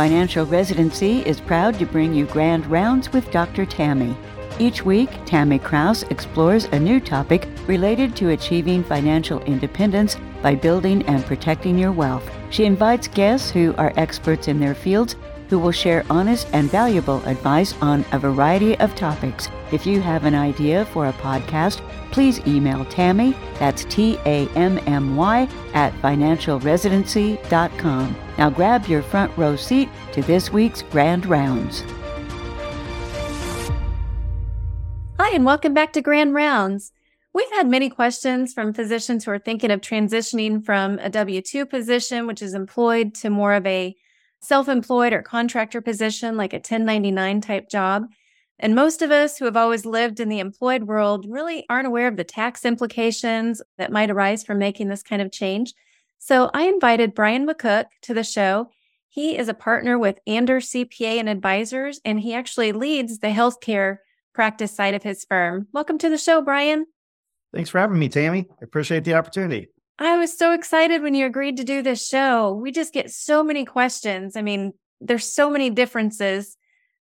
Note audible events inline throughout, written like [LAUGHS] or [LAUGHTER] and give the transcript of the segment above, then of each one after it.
Financial Residency is proud to bring you Grand Rounds with Dr. Tammy. Each week, Tammy Kraus explores a new topic related to achieving financial independence by building and protecting your wealth. She invites guests who are experts in their fields who will share honest and valuable advice on a variety of topics. If you have an idea for a podcast, please email Tammy, that's T A M M Y, at financialresidency.com. Now grab your front row seat to this week's Grand Rounds. Hi, and welcome back to Grand Rounds. We've had many questions from physicians who are thinking of transitioning from a W 2 position, which is employed, to more of a self employed or contractor position, like a 1099 type job. And most of us who have always lived in the employed world really aren't aware of the tax implications that might arise from making this kind of change. So I invited Brian McCook to the show. He is a partner with Anders CPA and Advisors, and he actually leads the healthcare practice side of his firm. Welcome to the show, Brian. Thanks for having me, Tammy. I appreciate the opportunity. I was so excited when you agreed to do this show. We just get so many questions. I mean, there's so many differences,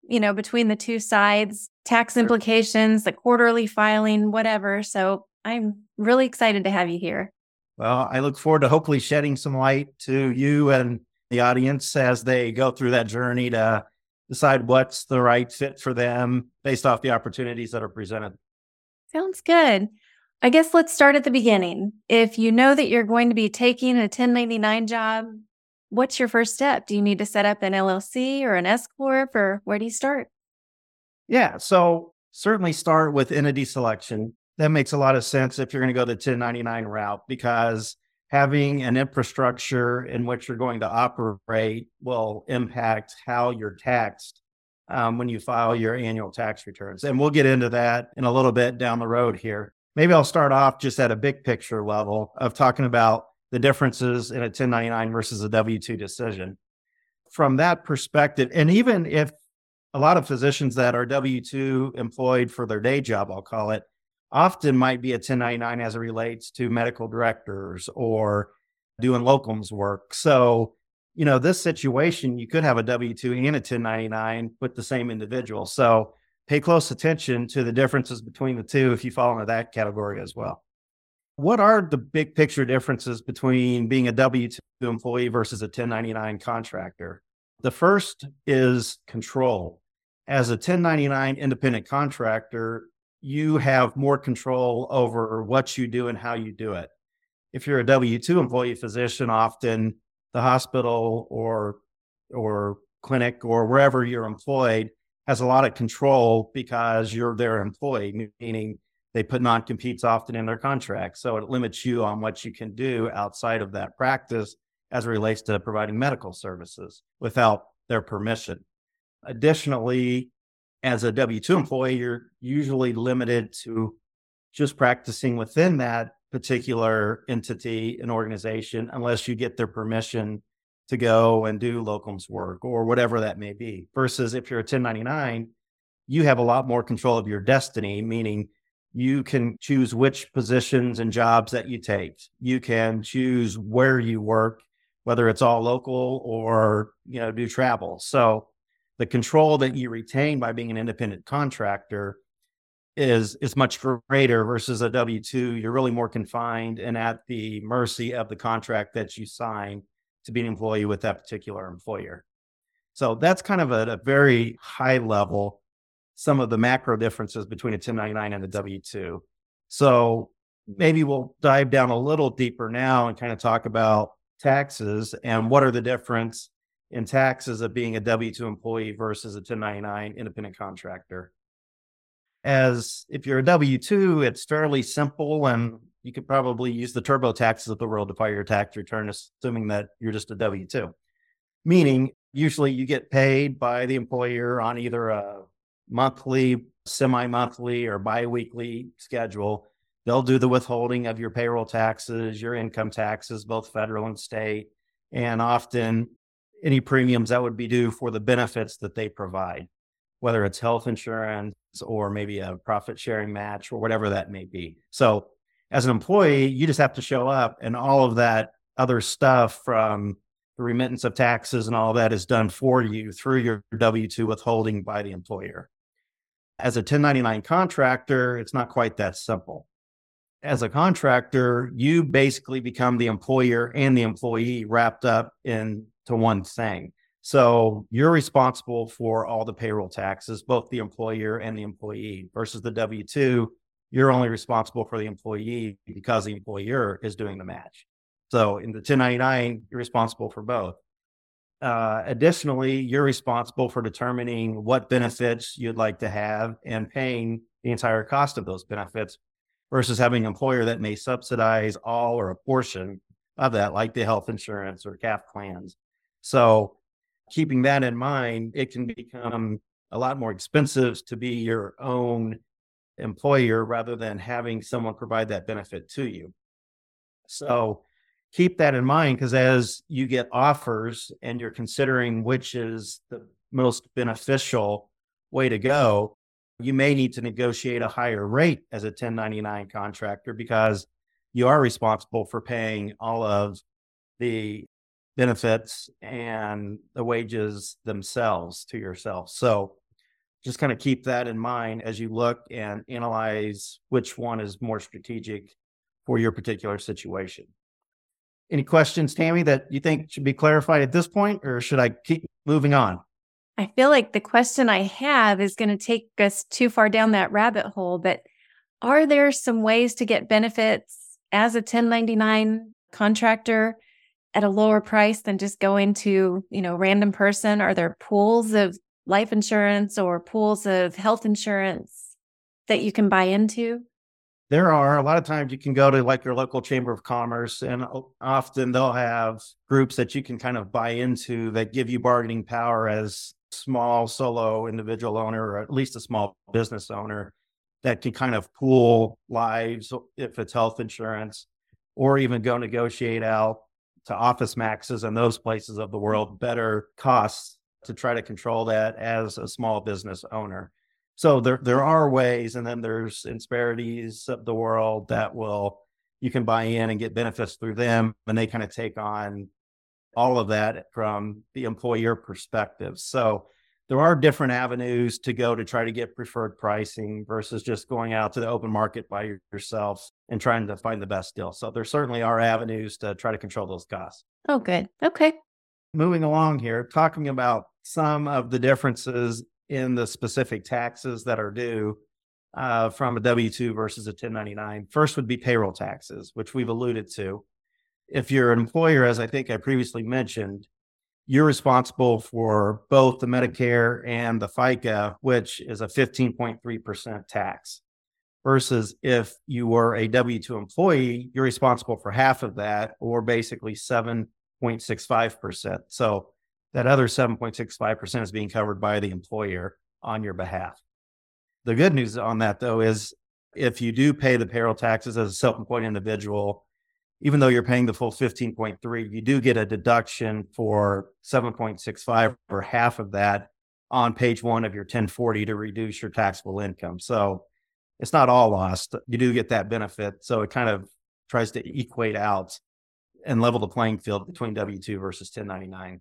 you know, between the two sides, tax implications, the quarterly filing, whatever. So I'm really excited to have you here. Well, I look forward to hopefully shedding some light to you and the audience as they go through that journey to decide what's the right fit for them based off the opportunities that are presented. Sounds good. I guess let's start at the beginning. If you know that you're going to be taking a 1099 job, what's your first step? Do you need to set up an LLC or an S corp, or where do you start? Yeah, so certainly start with entity selection. That makes a lot of sense if you're going to go the 1099 route because having an infrastructure in which you're going to operate will impact how you're taxed um, when you file your annual tax returns. And we'll get into that in a little bit down the road here maybe I'll start off just at a big picture level of talking about the differences in a 1099 versus a W 2 decision. From that perspective, and even if a lot of physicians that are W 2 employed for their day job, I'll call it, often might be a 1099 as it relates to medical directors or doing locums work. So, you know, this situation, you could have a W 2 and a 1099 with the same individual. So, pay close attention to the differences between the two if you fall into that category as well. What are the big picture differences between being a W 2 employee versus a 1099 contractor? The first is control. As a 1099 independent contractor, you have more control over what you do and how you do it. If you're a W 2 employee physician, often the hospital or or clinic or wherever you're employed has a lot of control because you're their employee, meaning they put non competes often in their contracts. So it limits you on what you can do outside of that practice as it relates to providing medical services without their permission. Additionally, as a W 2 employee, you're usually limited to just practicing within that particular entity and organization unless you get their permission to go and do locums work or whatever that may be. Versus if you're a 1099, you have a lot more control of your destiny, meaning you can choose which positions and jobs that you take. You can choose where you work, whether it's all local or, you know, do travel. So the control that you retain by being an independent contractor is is much greater versus a W2. You're really more confined and at the mercy of the contract that you sign to be an employee with that particular employer. So that's kind of a, a very high level, some of the macro differences between a 1099 and a W 2. So maybe we'll dive down a little deeper now and kind of talk about taxes and what are the difference in taxes of being a W 2 employee versus a 1099 independent contractor. As if you're a W 2, it's fairly simple and you could probably use the TurboTaxes of the world to file your tax return, assuming that you're just a W 2. Meaning, usually you get paid by the employer on either a monthly, semi monthly, or bi weekly schedule. They'll do the withholding of your payroll taxes, your income taxes, both federal and state, and often any premiums that would be due for the benefits that they provide, whether it's health insurance or maybe a profit sharing match or whatever that may be. So as an employee, you just have to show up and all of that other stuff from the remittance of taxes and all that is done for you through your W 2 withholding by the employer. As a 1099 contractor, it's not quite that simple. As a contractor, you basically become the employer and the employee wrapped up into one thing. So you're responsible for all the payroll taxes, both the employer and the employee, versus the W 2. You're only responsible for the employee because the employer is doing the match. So in the 1099, you're responsible for both. Uh, additionally, you're responsible for determining what benefits you'd like to have and paying the entire cost of those benefits versus having an employer that may subsidize all or a portion of that, like the health insurance or CAF plans. So, keeping that in mind, it can become a lot more expensive to be your own employer rather than having someone provide that benefit to you. So, keep that in mind because as you get offers and you're considering which is the most beneficial way to go, you may need to negotiate a higher rate as a 1099 contractor because you are responsible for paying all of the benefits and the wages themselves to yourself. So just kind of keep that in mind as you look and analyze which one is more strategic for your particular situation. Any questions, Tammy, that you think should be clarified at this point, or should I keep moving on? I feel like the question I have is going to take us too far down that rabbit hole, but are there some ways to get benefits as a 1099 contractor at a lower price than just going to, you know, random person? Are there pools of life insurance or pools of health insurance that you can buy into? There are a lot of times you can go to like your local chamber of commerce, and often they'll have groups that you can kind of buy into that give you bargaining power as small solo individual owner or at least a small business owner that can kind of pool lives if it's health insurance or even go negotiate out to office maxes and those places of the world better costs to try to control that as a small business owner. So there there mm-hmm. are ways, and then there's Insperities of the world that will you can buy in and get benefits through them, and they kind of take on all of that from the employer perspective. So there are different avenues to go to try to get preferred pricing versus just going out to the open market by yourself and trying to find the best deal. So there certainly are avenues to try to control those costs. Oh, good. Okay. Moving along here, talking about some of the differences in the specific taxes that are due uh, from a W 2 versus a 1099. First would be payroll taxes, which we've alluded to. If you're an employer, as I think I previously mentioned, you're responsible for both the Medicare and the FICA, which is a 15.3% tax. Versus if you were a W 2 employee, you're responsible for half of that, or basically 7.65%. So that other 7.65% is being covered by the employer on your behalf. The good news on that, though, is if you do pay the payroll taxes as a self employed individual, even though you're paying the full 15.3, you do get a deduction for 7.65 or half of that on page one of your 1040 to reduce your taxable income. So it's not all lost. You do get that benefit. So it kind of tries to equate out and level the playing field between W 2 versus 1099.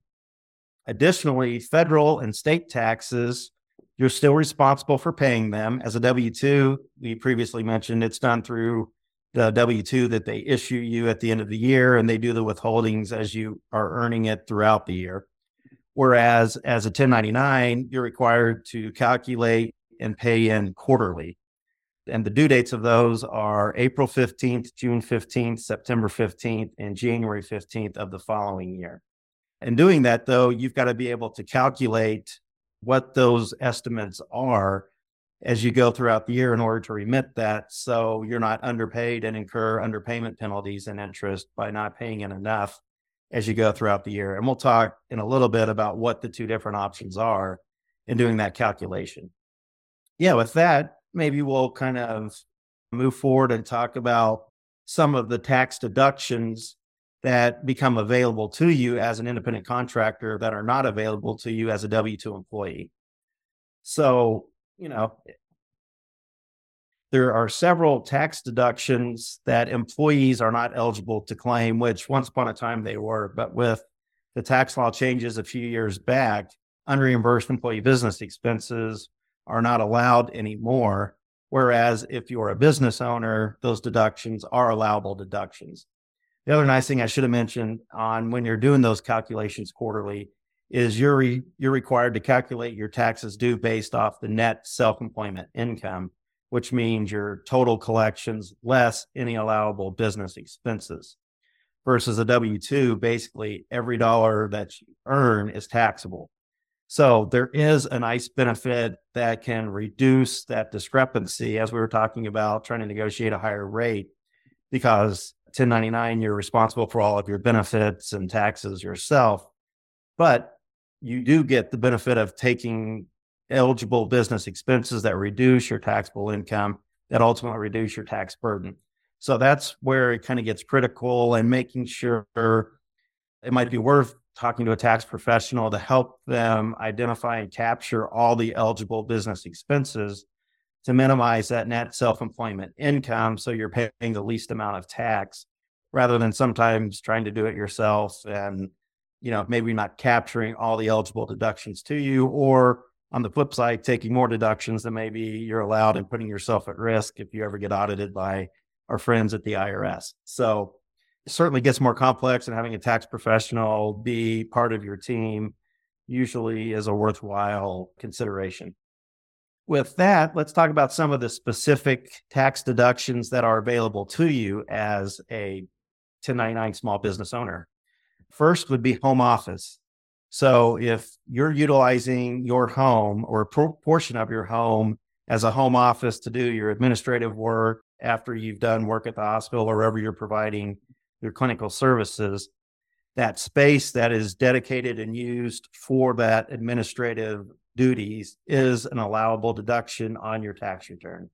Additionally, federal and state taxes, you're still responsible for paying them. As a W 2, we previously mentioned it's done through the W 2 that they issue you at the end of the year, and they do the withholdings as you are earning it throughout the year. Whereas as a 1099, you're required to calculate and pay in quarterly. And the due dates of those are April 15th, June 15th, September 15th, and January 15th of the following year. In doing that, though, you've got to be able to calculate what those estimates are as you go throughout the year in order to remit that. So you're not underpaid and incur underpayment penalties and interest by not paying in enough as you go throughout the year. And we'll talk in a little bit about what the two different options are in doing that calculation. Yeah, with that, maybe we'll kind of move forward and talk about some of the tax deductions that become available to you as an independent contractor that are not available to you as a W 2 employee. So, you know, eh, there are several tax deductions that employees are not eligible to claim, which once upon a time they were. But with the tax law changes a few years back, unreimbursed employee business expenses are not allowed anymore. Whereas if you're a business owner, those deductions are allowable deductions. The other nice thing I should have mentioned on when you're doing those calculations quarterly is you're re, you're required to calculate your taxes due based off the net self-employment income, which means your total collections less any allowable business expenses. Versus a W 2, basically every dollar that you earn is taxable. So there is a nice benefit that can reduce that discrepancy as we were talking about trying to negotiate a higher rate because 1099 you're responsible for all of your benefits and taxes yourself but you do get the benefit of taking eligible business expenses that reduce your taxable income that ultimately reduce your tax burden. So that's where it kind of gets critical and making sure it might be worth talking to a tax professional to help them identify and capture all the eligible business expenses to minimize that net self employment income. So you're paying the least amount of tax rather than sometimes trying to do it yourself and you know, maybe not capturing all the eligible deductions to you, or on the flip side, taking more deductions than maybe you're allowed and putting yourself at risk if you ever get audited by our friends at the IRS. So it certainly gets more complex, and having a tax professional be part of your team usually is a worthwhile consideration. With that, let's talk about some of the specific tax deductions that are available to you as a 1099 small business owner. First would be home office. So if you're utilizing your home or a portion of your home as a home office to do your administrative work after you've done work at the hospital or wherever you're providing your clinical services, that space that is dedicated and used for that administrative duties is an allowable deduction on your tax return.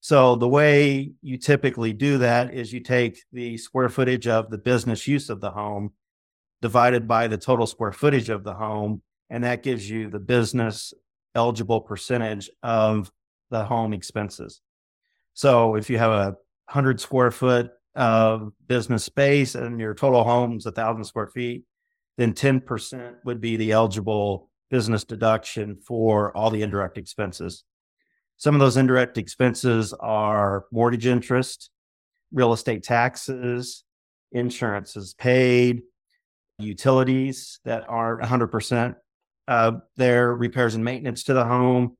So the way you typically do that is you take the square footage of the business use of the home divided by the total square footage of the home. And that gives you the business eligible percentage of the home expenses. So if you have a 100 square foot of business space and your total home is 1,000 square feet, then 10% would be the eligible business deduction for all the indirect expenses. Some of those indirect expenses are mortgage interest, real estate taxes, insurance is paid, utilities that aren't 100% uh, their repairs and maintenance to the home,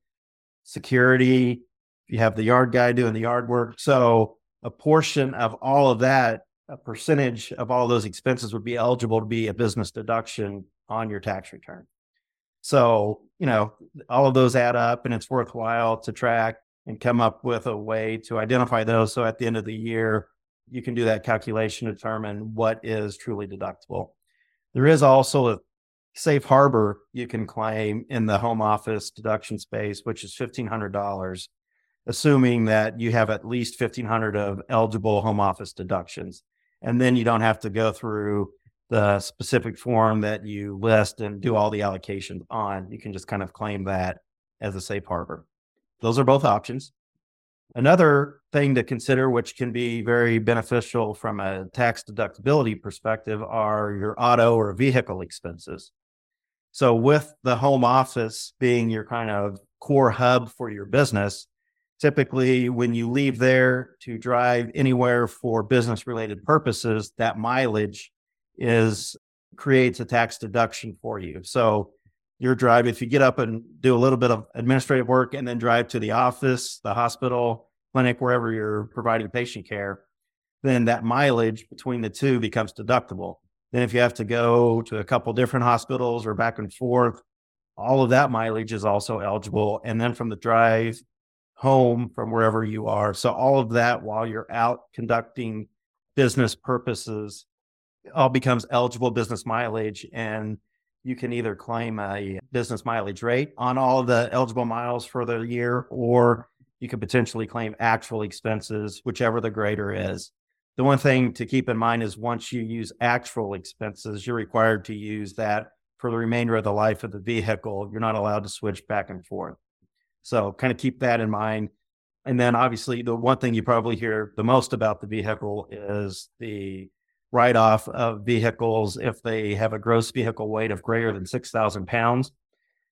security. You have the yard guy doing the yard work. So a portion of all of that, a percentage of all those expenses would be eligible to be a business deduction on your tax return. So, you know, all of those add up and it's worthwhile to track and come up with a way to identify those. So at the end of the year, you can do that calculation to determine what is truly deductible. There is also a safe harbor you can claim in the home office deduction space, which is $1,500, assuming that you have at least 1,500 of eligible home office deductions. And then you don't have to go through the specific form that you list and do all the allocations on. You can just kind of claim that as a safe harbor. Those are both options. Another thing to consider, which can be very beneficial from a tax deductibility perspective, are your auto or vehicle expenses. So, with the home office being your kind of core hub for your business, typically when you leave there to drive anywhere for business related purposes, that mileage is creates a tax deduction for you. So, your drive, if you get up and do a little bit of administrative work and then drive to the office, the hospital, clinic, wherever you're providing patient care, then that mileage between the two becomes deductible. Then if you have to go to a couple different hospitals or back and forth, all of that mileage is also eligible. And then from the drive home from wherever you are. So all of that while you're out conducting business purposes all becomes eligible business mileage and you can either claim a business mileage rate on all the eligible miles for the year, or you could potentially claim actual expenses, whichever the greater is. The one thing to keep in mind is once you use actual expenses, you're required to use that for the remainder of the life of the vehicle. You're not allowed to switch back and forth. So, kind of keep that in mind. And then, obviously, the one thing you probably hear the most about the vehicle is the write off of vehicles if they have a gross vehicle weight of greater than 6,000 pounds.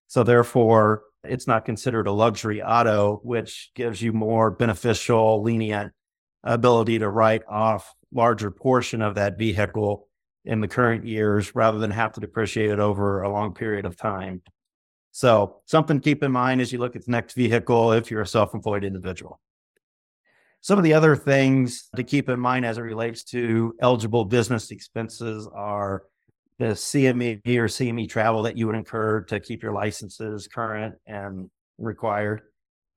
So, therefore, it's not considered a luxury auto, which gives you more beneficial, lenient ability to write off larger portion of that vehicle in the current years rather than have to depreciate it over a long period of time. So, something to keep in mind as you look at the next vehicle if you're a self employed individual. Some of the other things to keep in mind as it relates to eligible business expenses are the CME or CME travel that you would incur to keep your licenses current and required.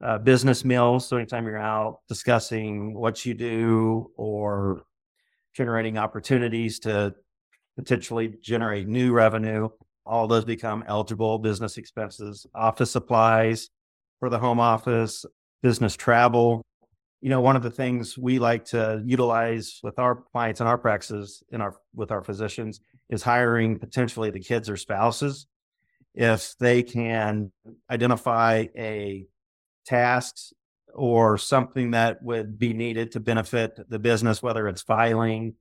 Uh, business meals. So anytime you're out discussing what you do or generating opportunities to potentially generate new revenue, all those become eligible business expenses. Office supplies for the home office, business travel, you know, one of the things we like to utilize with our clients and our practices in our with our physicians is hiring potentially the kids or spouses. If they can identify a task or something that would be needed to benefit the business, whether it's filing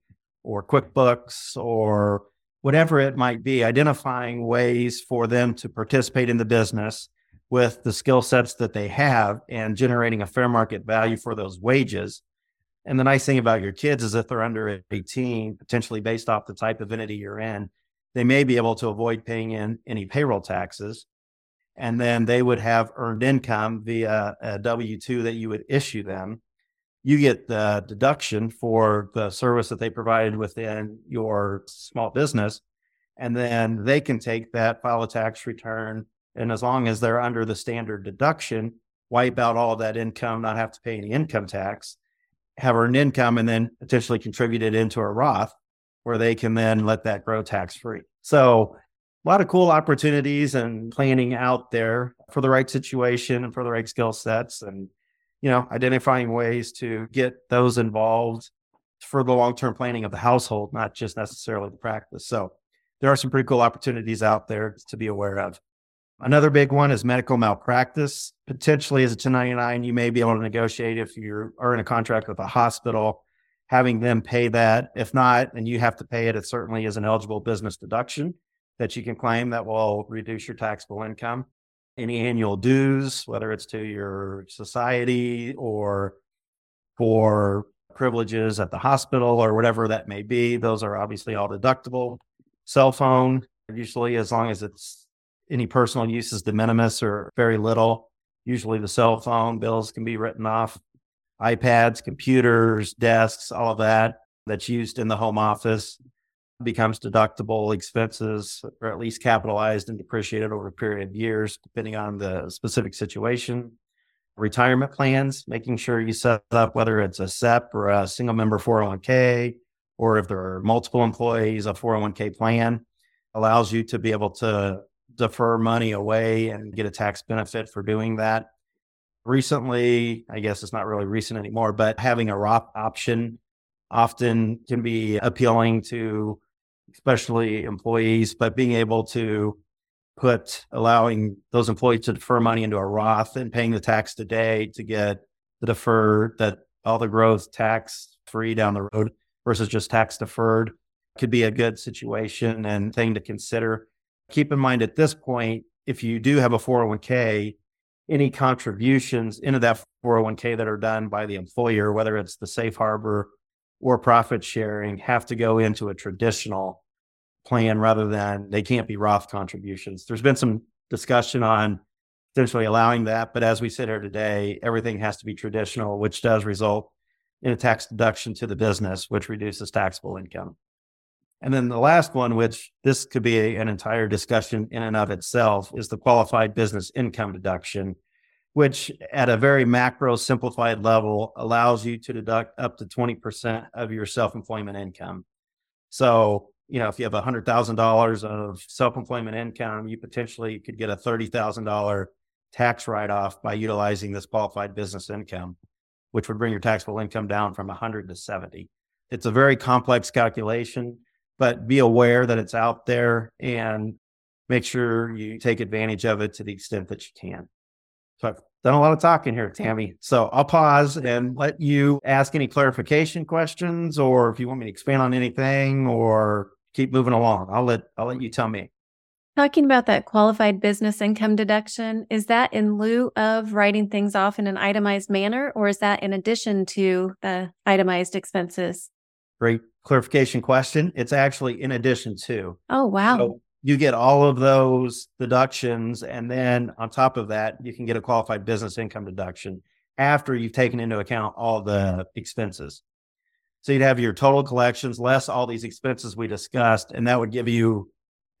or QuickBooks or whatever it might be, identifying ways for them to participate in the business with the skill sets that they have and generating a fair market value for those wages. And the nice thing about your kids is if they're under 18, potentially based off the type of entity you're in, they may be able to avoid paying in any payroll taxes. And then they would have earned income via a W 2 that you would issue them. You get the deduction for the service that they provided within your small business. And then they can take that, file a tax return, and as long as they're under the standard deduction, wipe out all that income, not have to pay any income tax, have earned income, and then potentially contribute it into a Roth where they can then let that grow tax free. So, a lot of cool opportunities and planning out there for the right situation and for the right skill sets and you know identifying ways to get those involved for the long-term planning of the household not just necessarily the practice so there are some pretty cool opportunities out there to be aware of Another big one is medical malpractice. Potentially, as a 1099, you may be able to negotiate if you are in a contract with a hospital, having them pay that. If not, and you have to pay it, it certainly is an eligible business deduction that you can claim that will reduce your taxable income. Any annual dues, whether it's to your society or for privileges at the hospital or whatever that may be, those are obviously all deductible. Cell phone, usually, as long as it's any personal use is de minimis or very little. Usually the cell phone bills can be written off. iPads, computers, desks, all of that that's used in the home office becomes deductible expenses or at least capitalized and depreciated over a period of years, depending on the specific situation. Retirement plans, making sure you set up whether it's a SEP or a single member 401k, or if there are multiple employees, a 401k plan allows you to be able to defer money away and get a tax benefit for doing that. Recently, I guess it's not really recent anymore, but having a Roth option often can be appealing to especially employees, but being able to put allowing those employees to defer money into a Roth and paying the tax today to get the deferred that all the growth tax free down the road versus just tax deferred could be a good situation and thing to consider. Keep in mind at this point, if you do have a 401k, any contributions into that 401k that are done by the employer, whether it's the safe harbor or profit sharing, have to go into a traditional plan rather than they can't be Roth contributions. There's been some discussion on potentially allowing that, but as we sit here today, everything has to be traditional, which does result in a tax deduction to the business, which reduces taxable income. And then the last one, which this could be a, an entire discussion in and of itself, is the qualified business income deduction, which at a very macro simplified level allows you to deduct up to 20% of your self employment income. So, you know, if you have $100,000 of self employment income, you potentially could get a $30,000 tax write off by utilizing this qualified business income, which would bring your taxable income down from 100 to 70. It's a very complex calculation but be aware that it's out there and make sure you take advantage of it to the extent that you can. So I've done a lot of talking here, Tammy. So I'll pause and let you ask any clarification questions, or if you want me to expand on anything, or keep moving along. I'll let I'll let you tell me. Talking about that qualified business income deduction, is that in lieu of writing things off in an itemized manner, or is that in addition to the itemized expenses? Great clarification question. It's actually in addition to. Oh, wow. So you get all of those deductions. And then on top of that, you can get a qualified business income deduction after you've taken into account all the expenses. So you'd have your total collections less all these expenses we discussed, and that would give you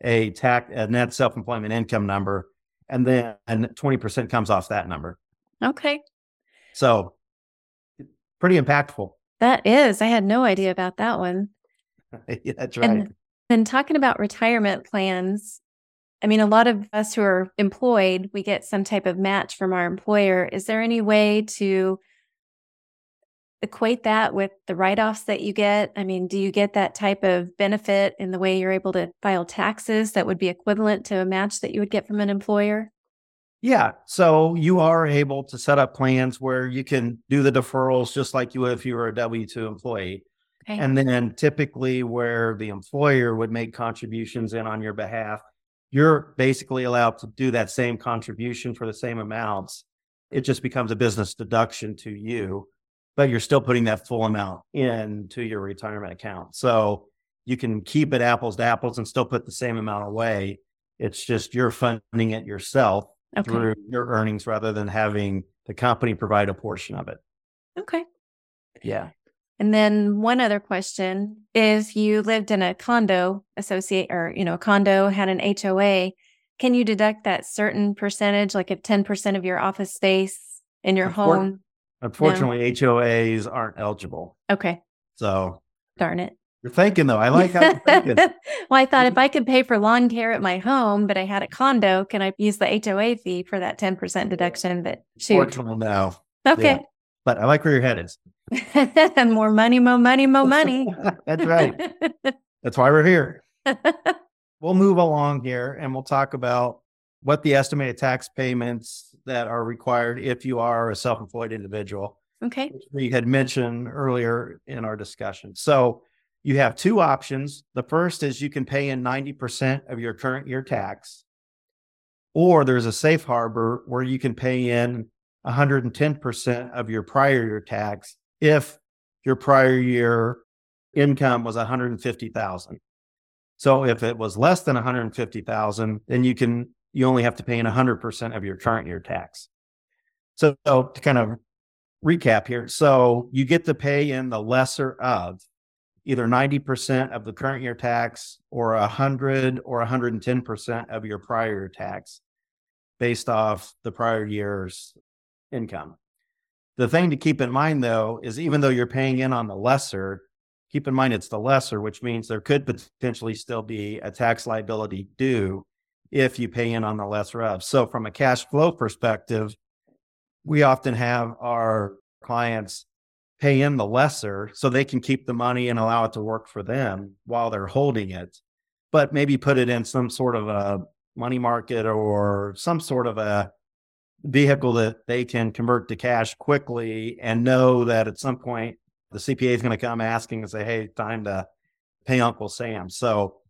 a tax a net self-employment income number. And then 20% comes off that number. Okay. So pretty impactful. That is. I had no idea about that one. [LAUGHS] yeah, that's right. And then talking about retirement plans, I mean, a lot of us who are employed, we get some type of match from our employer. Is there any way to equate that with the write offs that you get? I mean, do you get that type of benefit in the way you're able to file taxes that would be equivalent to a match that you would get from an employer? Yeah. So you are able to set up plans where you can do the deferrals just like you would if you were a W 2 employee. Okay. And then typically where the employer would make contributions in on your behalf, you're basically allowed to do that same contribution for the same amounts. It just becomes a business deduction to you but you're still putting that full amount into your retirement account. So you can keep it apples to apples and still put the same amount away. It's just you're funding it yourself okay. through your earnings rather than having the company provide a portion of it. Okay. Yeah. And then one other question if you lived in a condo associate or, you know, a condo had an HOA, can you deduct that certain percentage, like if 10% of your office space in your home Unfortunately, HOAs aren't eligible. Okay. So darn it. You're thinking though. I [LAUGHS] like how you're thinking. well, I thought if [LAUGHS] I could pay for lawn care at my home, but I had a condo, can I use the HOA fee for that 10% deduction? But shoot. Fortunately, no. Okay. Yeah. But I like where your head is. and [LAUGHS] more money, more money, more money. That's right. That's why we're here. we'll move along here and we'll talk about what the estimated tax payments that are required if you are a self-employed individual. Okay. we had mentioned earlier in our discussion. So you have two options. The first is you can pay in 90% of your current year tax, or there's a safe harbor where you can pay in 110% of your prior year tax if your prior year income was 150,000. So if it was less than 150,000, then you can you only have to pay in 100% of your current year tax. So, so to kind of recap here, so you get to pay in the lesser of either 90% of the current year tax or 100 or 110% of your prior tax based off the prior year's income. The thing to keep in mind though is even though you're paying in on the lesser, keep in mind it's the lesser, which means there could potentially still be a tax liability due if you pay in on the lesser of. So, from a cash flow perspective, we often have our clients pay in the lesser so they can keep the money and allow it to work for them while they're holding it, but maybe put it in some sort of a money market or some sort of a vehicle that they can convert to cash quickly and know that at some point the CPA is going to come asking and say, Hey, time to pay Uncle Sam. So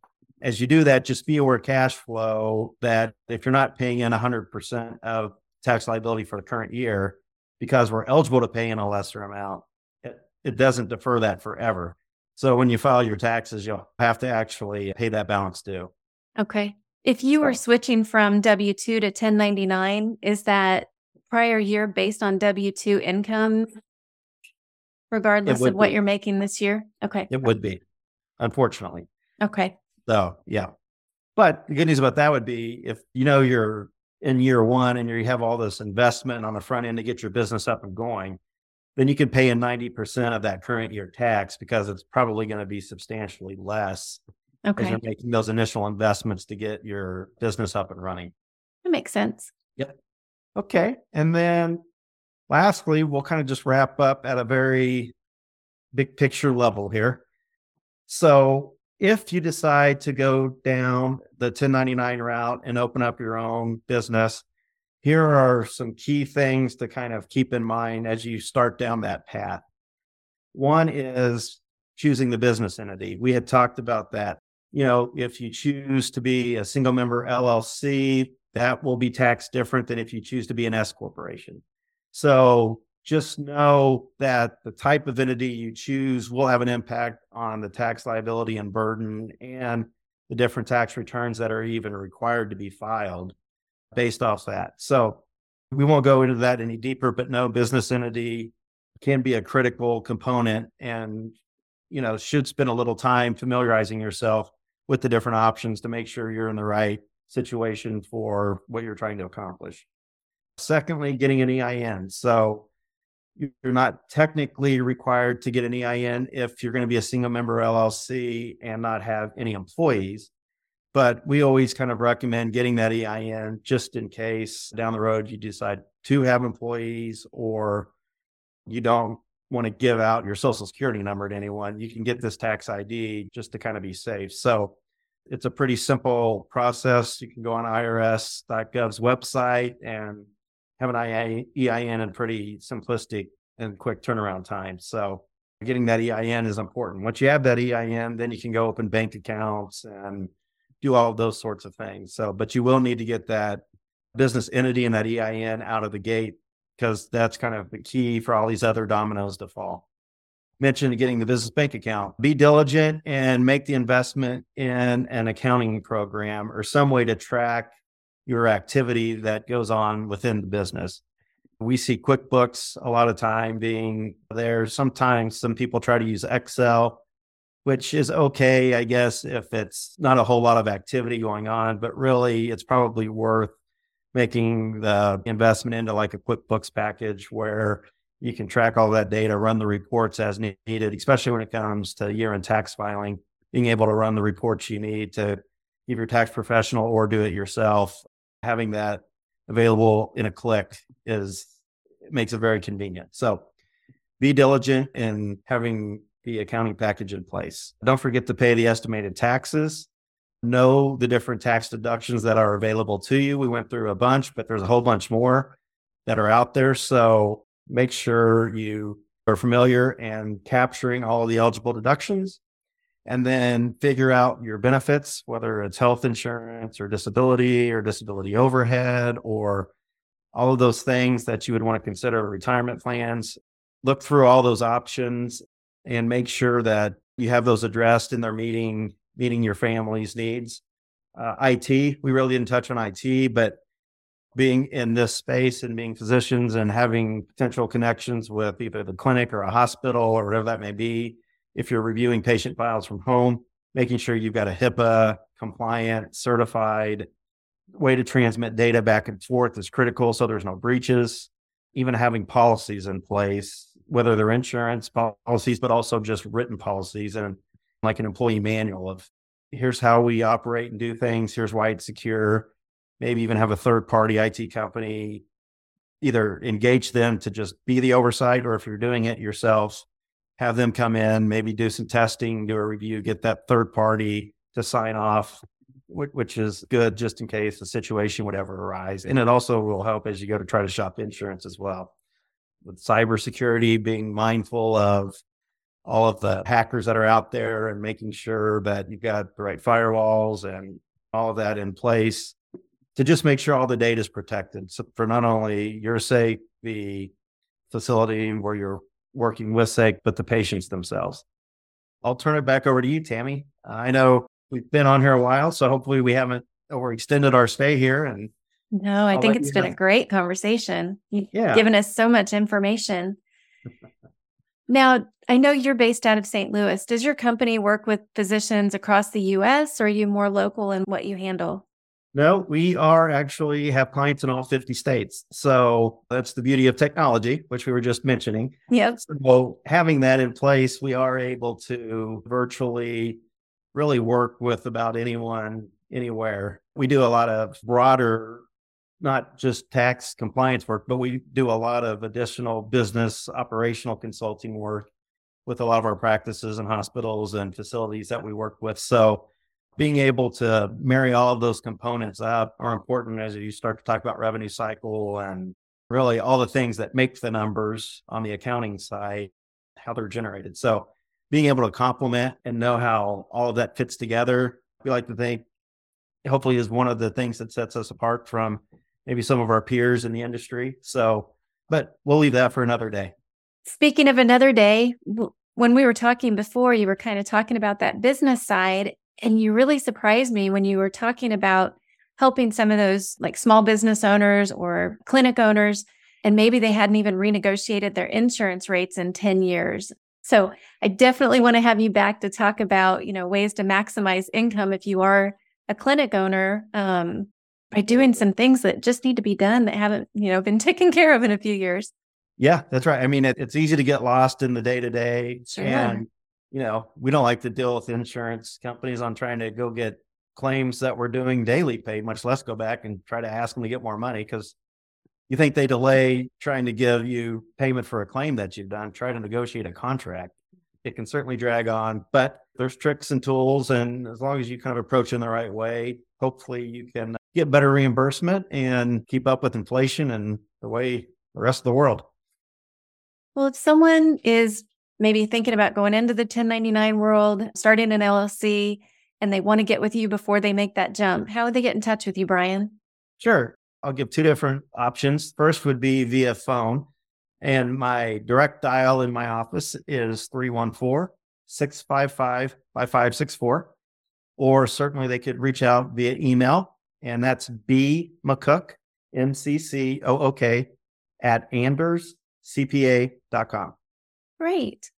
as you do that, just be aware cash flow that if you're not paying in 100% of tax liability for the current year, because we're eligible to pay in a lesser amount, it, it doesn't defer that forever. So when you file your taxes, you'll have to actually pay that balance due. Okay. If you were switching from W 2 to 1099, is that prior year based on W 2 income, regardless of what be. you're making this year? Okay. It would be, unfortunately. Okay. So yeah. But the good news about that would be if you know you're in year one and you have all this investment on the front end to get your business up and going, then you can pay in 90% of that current year tax because it's probably going to be substantially less okay. you're making those initial investments to get your business up and running. That makes sense. Yep. Okay. And then lastly, we'll kind of just wrap up at a very big picture level here. So if you decide to go down the 1099 route and open up your own business, here are some key things to kind of keep in mind as you start down that path. One is choosing the business entity. We had talked about that. You know, if you choose to be a single member LLC, that will be taxed different than if you choose to be an S corporation. So just know that the type of entity you choose will have an impact on the tax liability and burden and the different tax returns that are even required to be filed based off that. So we won't go into that any deeper, but no business entity can be a critical component and you know should spend a little time familiarizing yourself with the different options to make sure you're in the right situation for what you're trying to accomplish. Secondly, getting an EIN. So you're not technically required to get an EIN if you're going to be a single member LLC and not have any employees. But we always kind of recommend getting that EIN just in case down the road you decide to have employees or you don't want to give out your social security number to anyone. You can get this tax ID just to kind of be safe. So it's a pretty simple process. You can go on irs.gov's website and have an EIN and pretty simplistic and quick turnaround time. So getting that EIN is important. Once you have that EIN, then you can go open bank accounts and do all those sorts of things. So, but you will need to get that business entity and that EIN out of the gate because that's kind of the key for all these other dominoes to fall. Mentioned getting the business bank account. Be diligent and make the investment in an accounting program or some way to track your activity that goes on within the business. We see QuickBooks a lot of time being there. Sometimes some people try to use Excel which is okay, I guess, if it's not a whole lot of activity going on, but really it's probably worth making the investment into like a QuickBooks package where you can track all that data, run the reports as needed, especially when it comes to year end tax filing, being able to run the reports you need to give your tax professional or do it yourself. Having that available in a click is makes it very convenient. So be diligent in having the accounting package in place. Don't forget to pay the estimated taxes. Know the different tax deductions that are available to you. We went through a bunch, but there's a whole bunch more that are out there. So make sure you are familiar and capturing all the eligible deductions and then figure out your benefits, whether it's health insurance or disability or disability overhead or all of those things that you would want to consider retirement plans. Look through all those options and make sure that you have those addressed in their meeting, meeting your family's needs. Uh, IT, we really didn't touch on IT, but being in this space and being physicians and having potential connections with either the clinic or a hospital or whatever that may be, if you're reviewing patient files from home, making sure you've got a HIPAA compliant, certified way to transmit data back and forth is critical so there's no breaches. Even having policies in place whether they're insurance policies, but also just written policies and like an employee manual of here's how we operate and do things. Here's why it's secure. Maybe even have a third party IT company either engage them to just be the oversight, or if you're doing it yourself, have them come in, maybe do some testing, do a review, get that third party to sign off, which is good just in case a situation would ever arise. And it also will help as you go to try to shop insurance as well with cybersecurity, being mindful of all of the hackers that are out there and making sure that you've got the right firewalls and all of that in place to just make sure all the data is protected so for not only your sake, the facility where you're working with sake, but the patients themselves. I'll turn it back over to you, Tammy. I know we've been on here a while, so hopefully we haven't overextended our stay here and no, I I'll think it's been know. a great conversation. You've yeah. given us so much information. now, I know you're based out of St. Louis. Does your company work with physicians across the US or are you more local in what you handle? No, we are actually have clients in all 50 states. So that's the beauty of technology, which we were just mentioning. Yep. So having that in place, we are able to virtually really work with about anyone anywhere. We do a lot of broader not just tax compliance work, but we do a lot of additional business operational consulting work with a lot of our practices and hospitals and facilities that we work with. So being able to marry all of those components up are important as you start to talk about revenue cycle and really all the things that make the numbers on the accounting side, how they're generated. So being able to complement and know how all of that fits together, we like to think hopefully is one of the things that sets us apart from maybe some of our peers in the industry. So, but we'll leave that for another day. Speaking of another day, when we were talking before, you were kind of talking about that business side. And you really surprised me when you were talking about helping some of those like small business owners or clinic owners, and maybe they hadn't even renegotiated their insurance rates in 10 years. So I definitely want to have you back to talk about, you know, ways to maximize income if you are a clinic owner um, by doing some things that just need to be done that haven't, you know, been [LAUGHS] taken care of in a few years. Yeah, that's right. I mean, it, it's easy to get lost in the day to day. And, you know, we don't like to deal with insurance companies on trying to go get claims that we're doing daily paid, much less go back and try to ask them to get more money because you think they delay trying to give you payment for a claim that you've done, try to negotiate a contract. It can certainly drag on, but there's tricks and tools. And as long as you kind of approach in the right way, hopefully you can get better reimbursement and keep up with inflation and the way the rest of the world. Well, if someone is maybe thinking about going into the 1099 world, starting an LLC, and they want to get with you before they make that jump, how would they get in touch with you, Brian? Sure. I'll give two different options. First would be via phone. And my direct dial in my office is 314 655 5564. Or certainly they could reach out via email, and that's B McCook, M C C O O K, at Anders cpa.com. Great.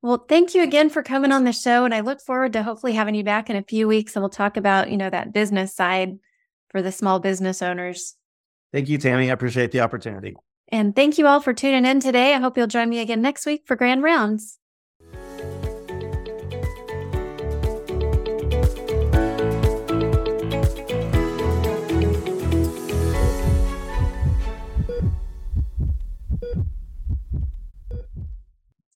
Well, thank you again for coming on the show. And I look forward to hopefully having you back in a few weeks and we'll talk about, you know, that business side for the small business owners. Thank you, Tammy. I appreciate the opportunity. And thank you all for tuning in today. I hope you'll join me again next week for Grand Rounds.